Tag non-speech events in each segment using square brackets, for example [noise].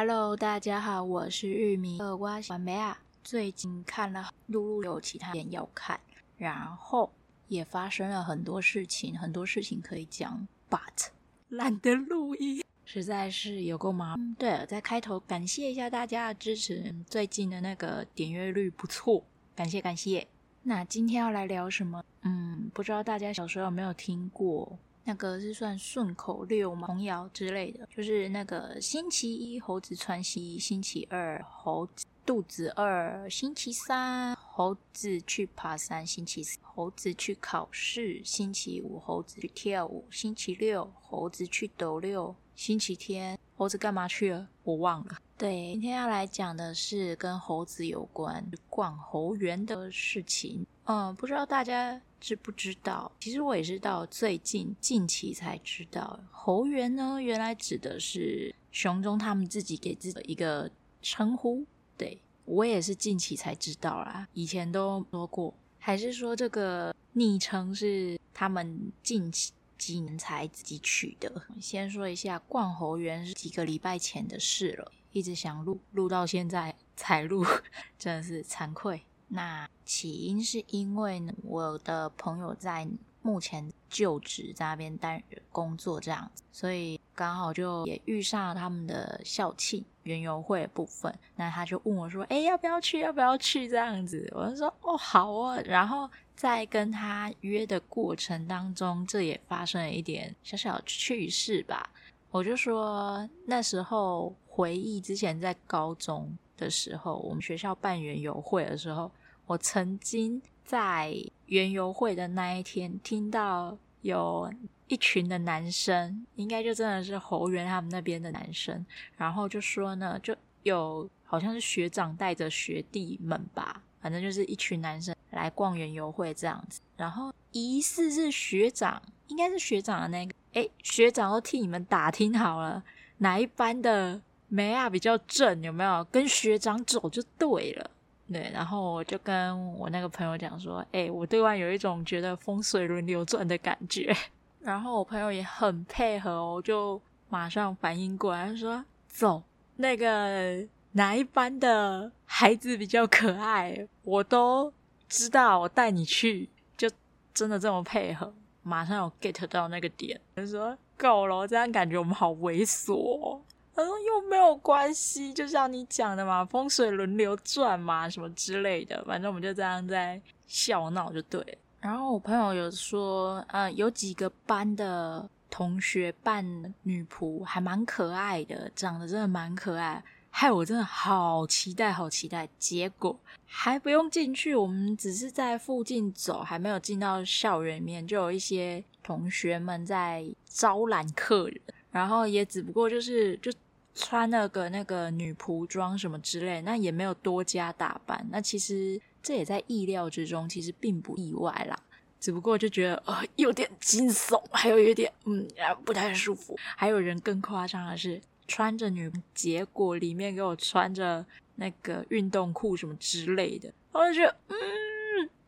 Hello，大家好，我是玉米。呃，我是梅啊。最近看了陆陆有其他片要看，然后也发生了很多事情，很多事情可以讲，but [laughs] 懒得录音，实在是有够麻烦。对了，在开头感谢一下大家的支持，最近的那个点阅率不错，感谢感谢。那今天要来聊什么？嗯，不知道大家小时候有没有听过？那个是算顺口溜吗？童谣之类的，就是那个星期一猴子穿西，星期二猴子肚子饿，星期三猴子去爬山，星期四猴子去考试，星期五猴子去跳舞，星期六猴子去斗六，星期天猴子干嘛去了？我忘了。对，今天要来讲的是跟猴子有关，逛猴园的事情。嗯，不知道大家知不知道？其实我也是到最近近期才知道，猴园呢，原来指的是熊中他们自己给自己的一个称呼。对，我也是近期才知道啦，以前都说过，还是说这个昵称是他们近期几年才自己取的。先说一下，逛猴园是几个礼拜前的事了，一直想录，录到现在才录，[laughs] 真的是惭愧。那起因是因为，我的朋友在目前就职在那边担任工作这样子，所以刚好就也遇上了他们的校庆园游会的部分。那他就问我说：“哎，要不要去？要不要去？”这样子，我就说：“哦，好啊。”然后在跟他约的过程当中，这也发生了一点小小趣事吧。我就说那时候回忆之前在高中的时候，我们学校办园游会的时候。我曾经在园游会的那一天听到有一群的男生，应该就真的是侯园他们那边的男生，然后就说呢，就有好像是学长带着学弟们吧，反正就是一群男生来逛园游会这样子，然后疑似是学长，应该是学长的那个，诶，学长都替你们打听好了，哪一班的妹啊比较正，有没有？跟学长走就对了。对，然后我就跟我那个朋友讲说，哎，我对外有一种觉得风水轮流转的感觉。[laughs] 然后我朋友也很配合，我就马上反应过来，说走，那个哪一班的孩子比较可爱，我都知道，我带你去，就真的这么配合，马上有 get 到那个点，就说够了，这样感觉我们好猥琐。他说又没有关系，就像你讲的嘛，风水轮流转嘛，什么之类的，反正我们就这样在笑闹就对了。然后我朋友有说，呃，有几个班的同学扮女仆还蛮可爱的，长得真的蛮可爱，害我真的好期待，好期待。结果还不用进去，我们只是在附近走，还没有进到校园里面，就有一些同学们在招揽客人，然后也只不过就是就。穿了个那个女仆装什么之类，那也没有多加打扮。那其实这也在意料之中，其实并不意外啦。只不过就觉得呃有点惊悚，还有有点嗯不太舒服。还有人更夸张的是穿着女仆，结果里面给我穿着那个运动裤什么之类的。我就觉得嗯，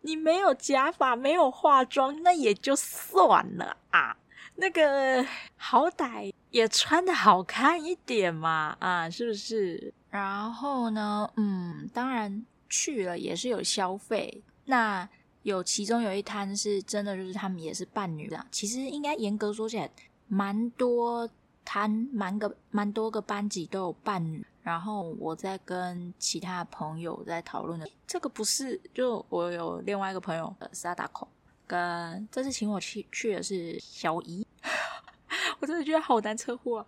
你没有假发，没有化妆，那也就算了啊。那个好歹也穿的好看一点嘛，啊，是不是？然后呢，嗯，当然去了也是有消费。那有其中有一摊是真的，就是他们也是扮女的。其实应该严格说起来，蛮多摊，蛮个蛮多个班级都有伴女。然后我在跟其他朋友在讨论的，这个不是，就我有另外一个朋友呃沙达孔。跟这次请我去去的是小姨，[laughs] 我真的觉得好难车祸啊！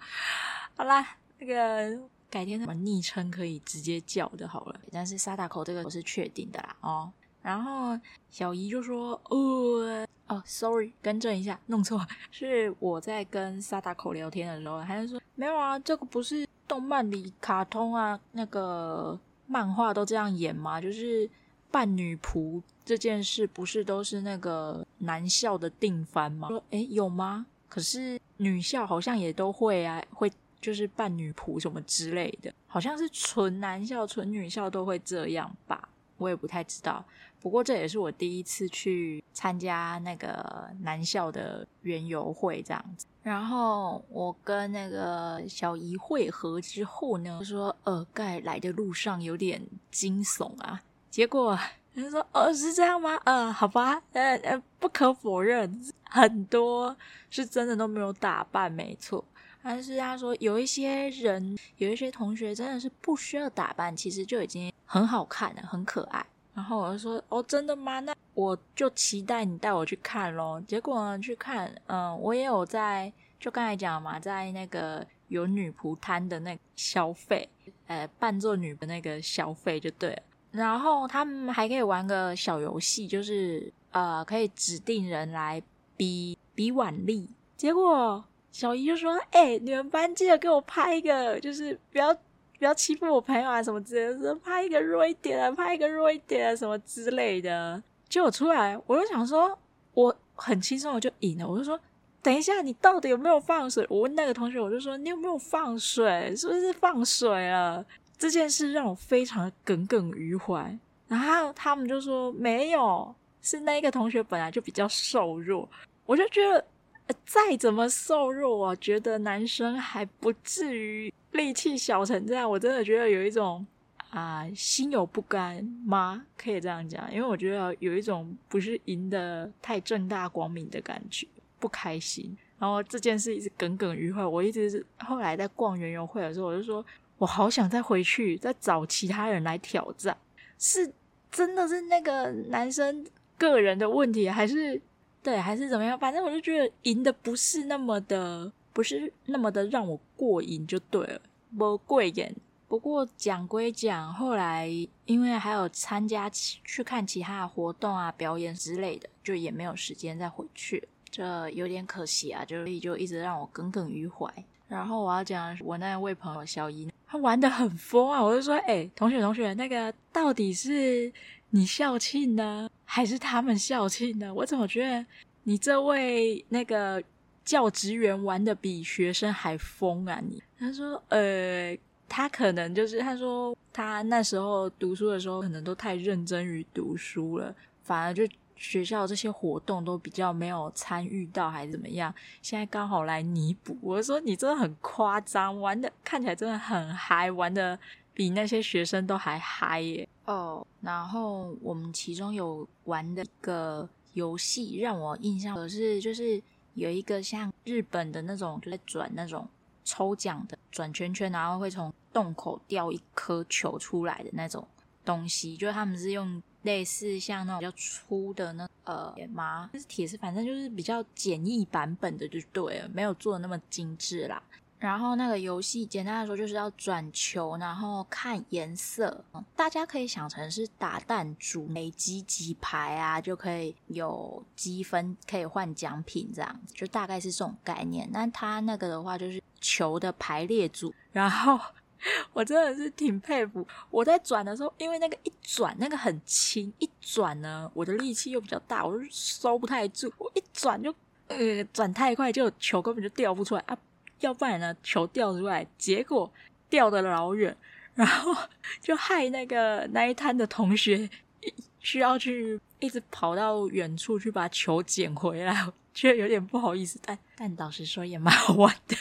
好啦，那个改天什么昵称可以直接叫的好了，但是沙达口这个我是确定的啦哦。然后小姨就说：“呃，哦，sorry，更正一下，弄错，是我在跟沙达口聊天的时候，还是说没有啊？这个不是动漫里卡通啊，那个漫画都这样演吗？就是。”扮女仆这件事不是都是那个男校的定番吗？说诶，有吗？可是女校好像也都会啊，会就是扮女仆什么之类的，好像是纯男校、纯女校都会这样吧？我也不太知道。不过这也是我第一次去参加那个男校的园游会这样子。然后我跟那个小姨会合之后呢，说呃，盖来的路上有点惊悚啊。结果他说哦，是这样吗？呃，好吧，呃呃，不可否认，很多是真的都没有打扮，没错。但是他说有一些人，有一些同学真的是不需要打扮，其实就已经很好看了，很可爱。然后我就说：“哦，真的吗？那我就期待你带我去看咯。”结果呢，去看，嗯，我也有在，就刚才讲嘛，在那个有女仆摊的那个消费，呃，扮作女的那个消费就对了。然后他们还可以玩个小游戏，就是呃，可以指定人来比比腕力。结果小姨就说：“哎，你们班记得给我拍一个，就是不要。”不要欺负我朋友啊，什么之类的，拍一个弱一点啊，拍一个弱一点啊，什么之类的。结果出来，我就想说，我很轻松，我就赢了。我就说，等一下，你到底有没有放水？我问那个同学，我就说，你有没有放水？是不是放水了？这件事让我非常的耿耿于怀。然后他们就说没有，是那个同学本来就比较瘦弱。我就觉得，再怎么瘦弱，我觉得男生还不至于。力气小成这样，我真的觉得有一种啊、心有不甘吗？可以这样讲，因为我觉得有一种不是赢得太正大光明的感觉，不开心。然后这件事一直耿耿于怀，我一直是后来在逛园游会的时候，我就说我好想再回去再找其他人来挑战，是真的是那个男生个人的问题，还是对，还是怎么样？反正我就觉得赢的不是那么的。不是那么的让我过瘾就对了，不过瘾。不过讲归讲，后来因为还有参加去看其他的活动啊、表演之类的，就也没有时间再回去，这有点可惜啊。就就一直让我耿耿于怀。然后我要讲我那位朋友小姨，她玩的很疯啊。我就说，哎，同学同学，那个到底是你校庆呢，还是他们校庆呢？我怎么觉得你这位那个。教职员玩的比学生还疯啊！你他说，呃，他可能就是他说他那时候读书的时候，可能都太认真于读书了，反而就学校这些活动都比较没有参与到，还是怎么样？现在刚好来弥补。我说你真的很夸张，玩的看起来真的很嗨，玩的比那些学生都还嗨耶！哦，然后我们其中有玩的一个游戏让我印象可是就是。有一个像日本的那种，就在转那种抽奖的转圈圈，然后会从洞口掉一颗球出来的那种东西，就是他们是用类似像那种比较粗的那呃麻，就是铁丝，反正就是比较简易版本的就对了，没有做的那么精致啦。然后那个游戏简单来说就是要转球，然后看颜色。大家可以想成是打弹珠，累积几排啊，就可以有积分，可以换奖品这样子，就大概是这种概念。那它那个的话就是球的排列组。然后我真的是挺佩服，我在转的时候，因为那个一转那个很轻，一转呢我的力气又比较大，我就收不太住。我一转就呃转太快，就球根本就掉不出来啊。要不然呢，球掉出来，结果掉得老远，然后 [laughs] 就害那个那一摊的同学需要去一直跑到远处去把球捡回来，觉得有点不好意思，但但老实说也蛮好玩的。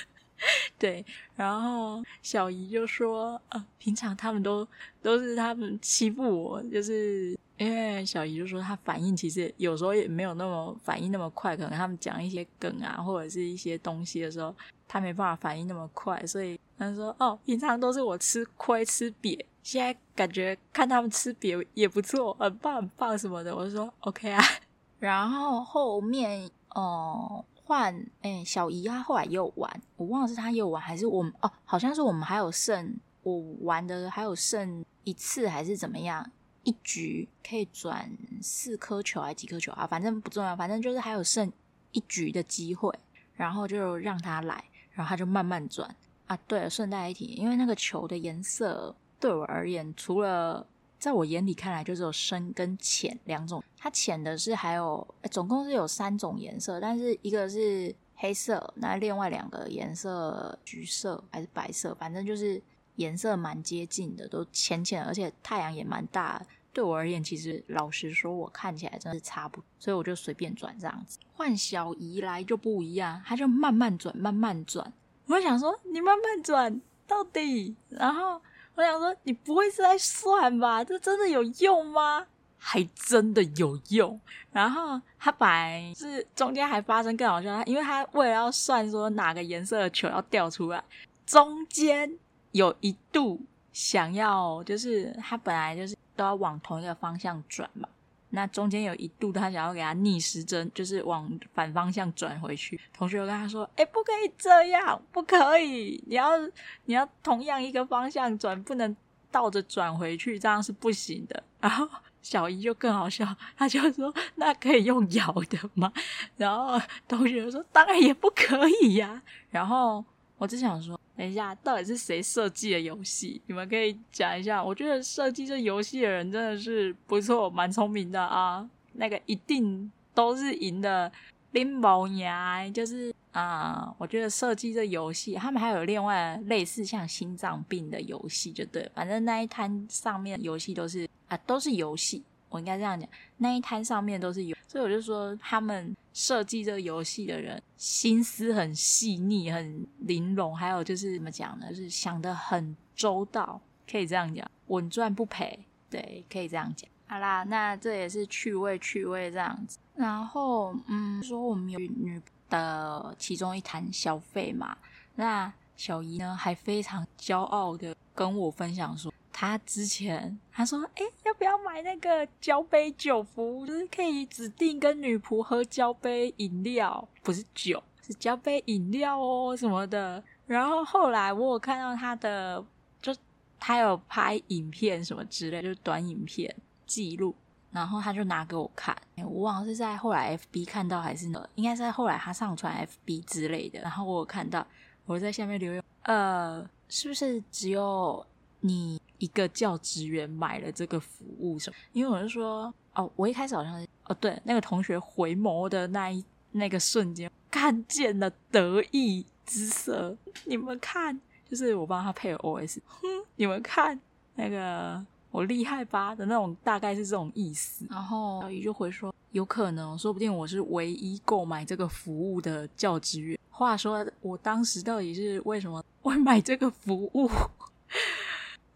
对，然后小姨就说：“呃，平常他们都都是他们欺负我，就是因为小姨就说她反应其实有时候也没有那么反应那么快，可能他们讲一些梗啊或者是一些东西的时候。”他没办法反应那么快，所以他说：“哦，平常都是我吃亏吃瘪，现在感觉看他们吃瘪也不错，很棒很棒什么的。”我就说：“OK 啊。[laughs] ”然后后面哦换诶小姨她后来又玩，我忘了是她又玩还是我们哦，好像是我们还有剩我玩的还有剩一次还是怎么样，一局可以转四颗球还是几颗球啊？反正不重要，反正就是还有剩一局的机会，然后就让他来。然后他就慢慢转啊。对了，顺带一提，因为那个球的颜色对我而言，除了在我眼里看来就只有深跟浅两种。它浅的是还有，总共是有三种颜色，但是一个是黑色，那另外两个颜色橘色还是白色，反正就是颜色蛮接近的，都浅浅，而且太阳也蛮大，对我而言，其实老实说，我看起来真的是差不，所以我就随便转这样子。换小姨来就不一样，她就慢慢转，慢慢转。我想说，你慢慢转到底，然后我想说，你不会是在算吧？这真的有用吗？还真的有用。然后他本来是中间还发生更好笑，因为他为了要算说哪个颜色的球要掉出来，中间有一度想要，就是他本来就是都要往同一个方向转嘛。那中间有一度，他想要给他逆时针，就是往反方向转回去。同学又跟他说：“哎，不可以这样，不可以！你要你要同样一个方向转，不能倒着转回去，这样是不行的。”然后小姨就更好笑，他就说：“那可以用摇的吗？”然后同学说：“当然也不可以呀。”然后我只想说。等一下，到底是谁设计的游戏？你们可以讲一下。我觉得设计这游戏的人真的是不错，蛮聪明的啊。那个一定都是赢的。林宝牙就是啊、我觉得设计这游戏，他们还有另外类似像心脏病的游戏，就对。反正那一摊上面游戏都是啊，都是游戏。我应该这样讲，那一摊上面都是游，所以我就说他们设计这个游戏的人心思很细腻、很玲珑，还有就是怎么讲呢？就是想得很周到，可以这样讲，稳赚不赔，对，可以这样讲。好啦，那这也是趣味趣味这样子。然后，嗯，说我们有女的其中一摊消费嘛，那小姨呢还非常骄傲的跟我分享说。他之前他说：“哎，要不要买那个交杯酒服务？就是可以指定跟女仆喝交杯饮料，不是酒，是交杯饮料哦什么的。”然后后来我有看到他的，就他有拍影片什么之类，就是短影片记录。然后他就拿给我看，我忘了是在后来 FB 看到还是呢？应该是在后来他上传 FB 之类的。然后我有看到，我在下面留言：“呃，是不是只有你？”一个教职员买了这个服务什么？因为我是说哦，我一开始好像是哦，对，那个同学回眸的那一那个瞬间，看见了得意之色。你们看，就是我帮他配了 OS，哼，你们看那个我厉害吧的那种，大概是这种意思。然后小姨就回说，有可能，说不定我是唯一购买这个服务的教职员。话说，我当时到底是为什么会买这个服务？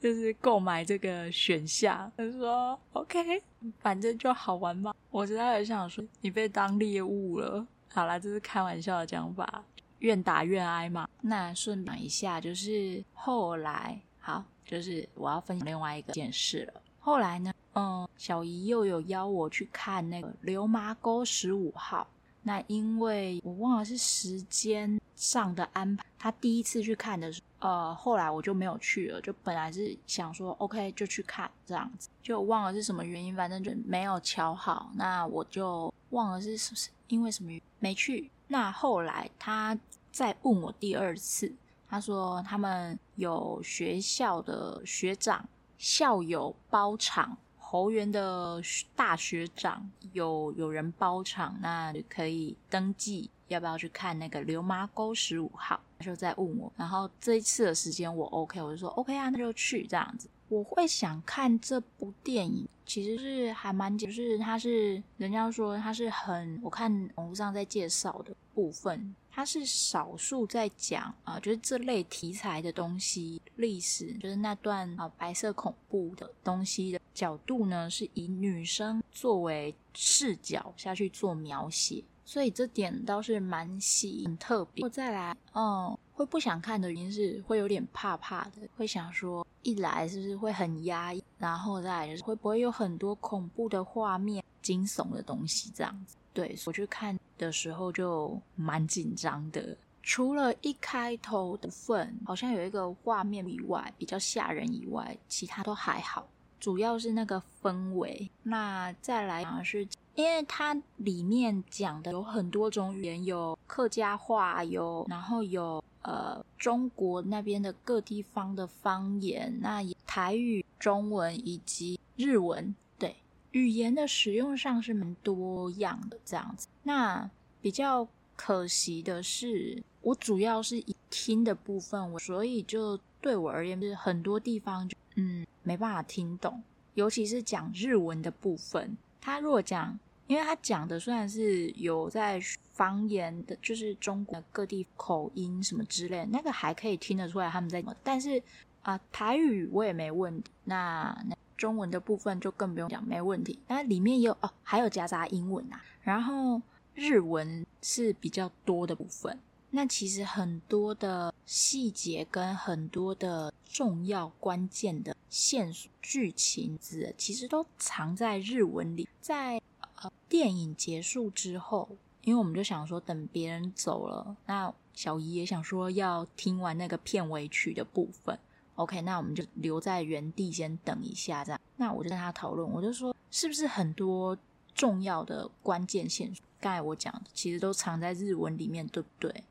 就是购买这个选项，他说 OK，反正就好玩嘛。我实在很想说，你被当猎物了。好啦，这是开玩笑的讲法，愿打愿挨嘛。那顺便一下，就是后来好，就是我要分享另外一个件事了。后来呢，嗯，小姨又有邀我去看那个流麻沟十五号。那因为我忘了是时间上的安排，他第一次去看的时，呃，后来我就没有去了。就本来是想说，OK，就去看这样子，就忘了是什么原因，反正就没有瞧好。那我就忘了是是是因为什么没去。那后来他再问我第二次，他说他们有学校的学长校友包场。侯园的大学长有有人包场，那可以登记，要不要去看那个流麻沟十五号？他就在问我，然后这一次的时间我 OK，我就说 OK 啊，那就去这样子。我会想看这部电影，其实是还蛮，就是它是人家说它是很，我看网络上在介绍的部分，它是少数在讲啊、就是这类题材的东西，历史就是那段啊、白色恐怖的东西的角度呢，是以女生作为视角下去做描写，所以这点倒是蛮细很特别。我再来，嗯。会不想看的原因是会有点怕怕的，会想说一来是不是会很压抑，然后再来就是会不会有很多恐怖的画面、惊悚的东西这样子。对，我去看的时候就蛮紧张的。除了一开头的份好像有一个画面以外比较吓人以外，其他都还好。主要是那个氛围。那再来啊，是因为它里面讲的有很多种语言，有客家话，有然后有。呃，中国那边的各地方的方言，那台语、中文以及日文，对，语言的使用上是蛮多样的这样子。那比较可惜的是，我主要是以听的部分，我所以就对我而言，就是很多地方就嗯没办法听懂，尤其是讲日文的部分，他如果讲，因为他讲的虽然是有在方言的，就是中国各地口音什么之类，那个还可以听得出来他们在什么，但是啊、台语我也没问题，那那中文的部分就更不用讲，没问题。那里面也有哦，还有夹杂英文啊，然后日文是比较多的部分。那其实很多的细节跟很多的重要关键的线索、剧情子，其实都藏在日文里。在呃电影结束之后，因为我们就想说等别人走了，那小姨也想说要听完那个片尾曲的部分。OK，那我们就留在原地先等一下，这样。那我就跟他讨论，我就说是不是很多重要的关键线索，刚才我讲的其实都藏在日文里面，对不对？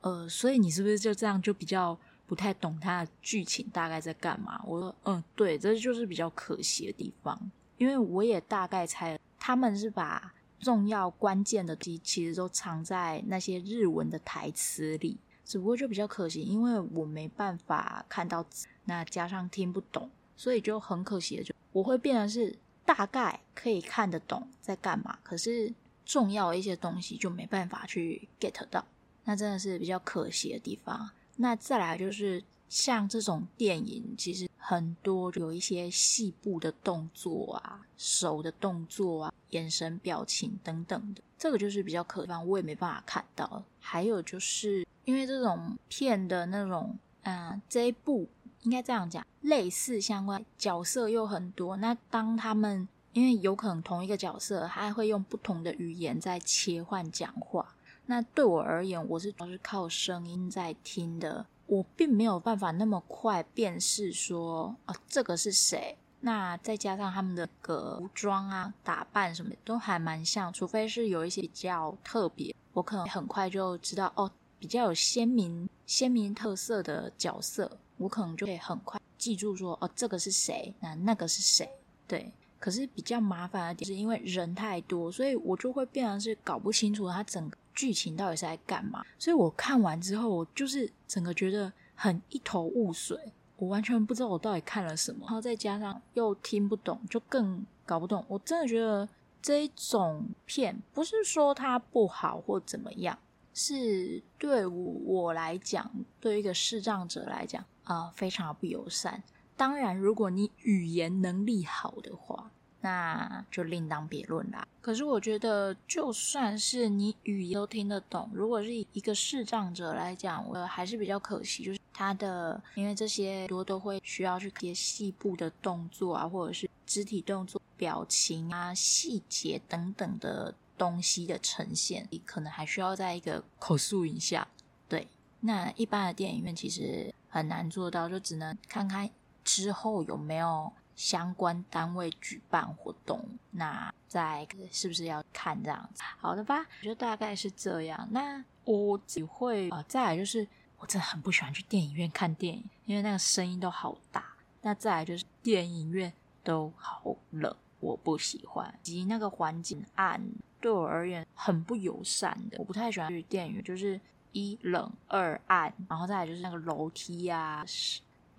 呃，所以你是不是就这样就比较不太懂它的剧情大概在干嘛？我说，嗯，对，这就是比较可惜的地方，因为我也大概猜他们是把重要关键的机其实都藏在那些日文的台词里，只不过就比较可惜，因为我没办法看到字，那加上听不懂，所以就很可惜的，就我会变成是大概可以看得懂在干嘛，可是重要一些东西就没办法去 get 到。那真的是比较可惜的地方。那再来就是像这种电影，其实很多有一些细部的动作啊、手的动作啊、眼神表情等等的，这个就是比较可惜，我也没办法看到。还有就是因为这种片的那种，嗯、这一部应该这样讲，类似相关角色又很多。那当他们因为有可能同一个角色，他还会用不同的语言在切换讲话。那对我而言，我是主要是靠声音在听的，我并没有办法那么快辨识说，啊，这个是谁。那再加上他们的个服装啊、打扮什么的都还蛮像，除非是有一些比较特别，我可能很快就知道哦，比较有鲜明、鲜明特色的角色，我可能就会很快记住说，哦，这个是谁，那那个是谁，对。可是比较麻烦的点是因为人太多，所以我就会变成是搞不清楚他整个。剧情到底是在干嘛？所以我看完之后，我就是整个觉得很一头雾水，我完全不知道我到底看了什么。然后再加上又听不懂，就更搞不懂。我真的觉得这一种片不是说它不好或怎么样，是对我我来讲，对一个视障者来讲啊，非常不友善。当然，如果你语言能力好的话。那就另当别论啦。可是我觉得，就算是你语言都听得懂，如果是以一个视障者来讲，我还是比较可惜，就是他的，因为这些多都会需要去接细部的动作啊，或者是肢体动作、表情啊、细节等等的东西的呈现，你可能还需要在一个口述影像。对，那一般的电影院其实很难做到，就只能看看之后有没有。相关单位举办活动，那再是不是要看这样子？好的吧，我就大概是这样。那我只会啊、再来就是我真的很不喜欢去电影院看电影，因为那个声音都好大。那再来就是电影院都好冷，我不喜欢，以及那个环境暗，对我而言很不友善的。我不太喜欢去电影院，就是一冷二暗，然后再来就是那个楼梯啊。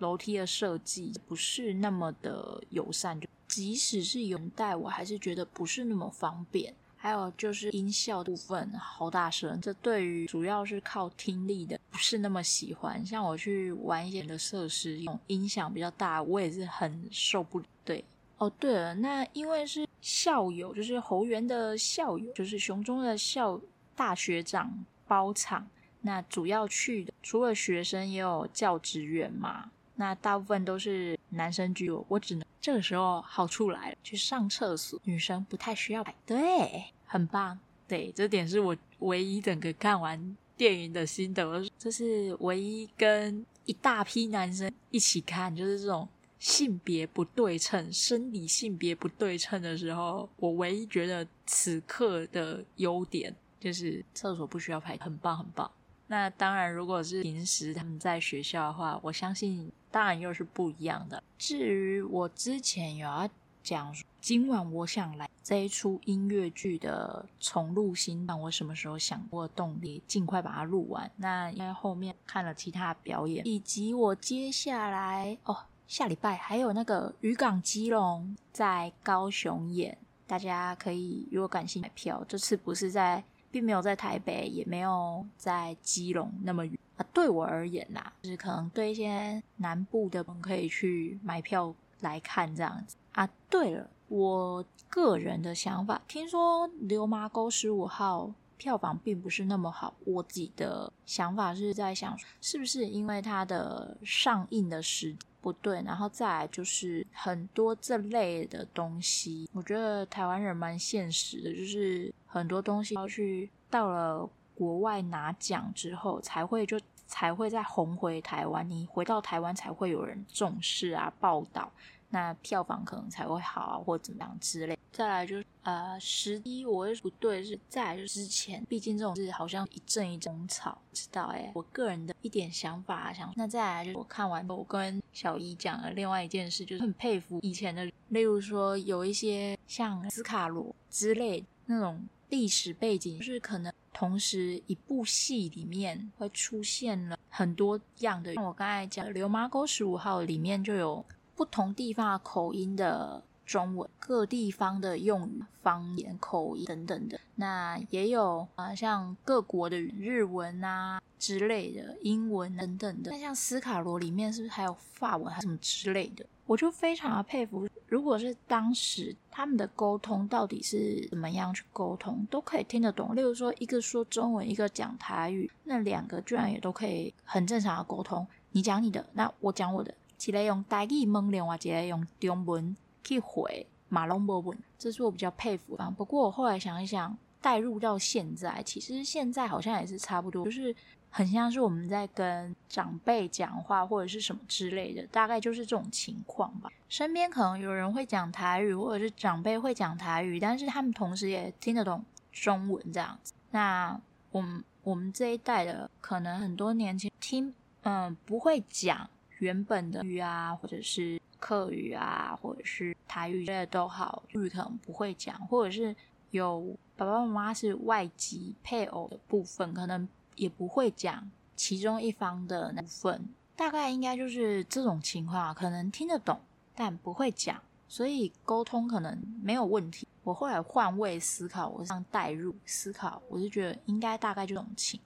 楼梯的设计不是那么的友善，就即使是有人带，我还是觉得不是那么方便。还有就是音效部分好大声，这对于主要是靠听力的不是那么喜欢。像我去玩一些的设施，用音响比较大，我也是很受不了。对，哦对了，那因为是校友，就是侯园的校友，就是雄中的校大学长包场，那主要去的除了学生，也有教职员嘛。那大部分都是男生居多，我只能这个时候好处来了，去上厕所，女生不太需要排队，很棒。对，这点是我唯一整个看完电影的心得，这是唯一跟一大批男生一起看，就是这种性别不对称、生理性别不对称的时候，我唯一觉得此刻的优点就是厕所不需要排，很棒，很棒。那当然，如果是平时他们在学校的话，我相信当然又是不一样的。至于我之前有要讲，今晚我想来这一出音乐剧的重录新版，我什么时候想过动力，尽快把它录完。那因为后面看了其他表演，以及我接下来哦下礼拜还有那个渔港基隆在高雄演，大家可以如果感兴趣买票。这次不是在，并没有在台北，也没有在基隆那么远啊。对我而言呐，就是可能对一些南部的人可以去买票来看这样子啊。对了，我个人的想法，听说《流麻沟十五号》票房并不是那么好，我自己的想法是在想，是不是因为它的上映的时不对，然后再来就是很多这类的东西，我觉得台湾人蛮现实的，就是很多东西要去到了国外拿奖之后，才会就才会再红回台湾，你回到台湾才会有人重视啊，报道。那票房可能才会好啊，或怎么样之类。再来就是呃，十一我也不对，是再来就之前，毕竟这种事好像一阵一阵草，知道哎。我个人的一点想法想，那再来就是我看完我跟小姨讲了另外一件事，就是很佩服以前的，例如说有一些像斯卡罗之类那种历史背景，就是可能同时一部戏里面会出现了很多样的，像我刚才讲的《流麻沟十五号》里面就有。不同地方口音的中文，各地方的用语、方言、口音等等的，那也有啊，像各国的日文啊之类的，英文等等的。那像斯卡罗里面是不是还有法文，还是什么之类的？我就非常的佩服，如果是当时他们的沟通到底是怎么样去沟通，都可以听得懂。例如说，一个说中文，一个讲台语，那两个居然也都可以很正常的沟通。你讲你的，那我讲我的。一个用台语问，另外一个用中文去回，马龙波文，这是我比较佩服的。不过我后来想一想，带入到现在，其实现在好像也是差不多，就是很像是我们在跟长辈讲话或者是什么之类的，大概就是这种情况吧。身边可能有人会讲台语，或者是长辈会讲台语，但是他们同时也听得懂中文这样子。那我们我们这一代的，可能很多年前听，嗯，不会讲。原本的语啊，或者是客语啊，或者是台语，这些都好，日语可能不会讲，或者是有爸爸妈妈是外籍配偶的部分，可能也不会讲其中一方的那部分，大概应该就是这种情况，可能听得懂，但不会讲，所以沟通可能没有问题。我后来换位思考，我这样代入思考，我就觉得应该大概这种情。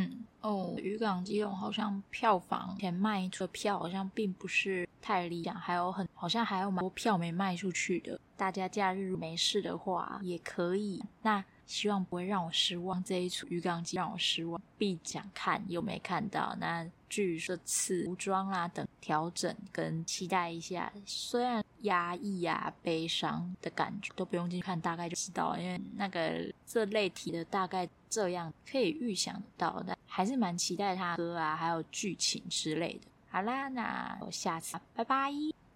嗯哦，渔港基隆好像票房前卖出的票好像并不是太理想，还有很好像还有蛮多票没卖出去的。大家假日没事的话也可以，那希望不会让我失望。这一出渔港基隆让我失望，必讲看又没看到。那据这次服装啦等调整跟期待一下，虽然压抑呀悲伤的感觉都不用进去看，大概就知道，因为那个这类题的大概。这样可以预想到，的还是蛮期待他歌啊，还有剧情之类的。好啦，那我下次拜拜。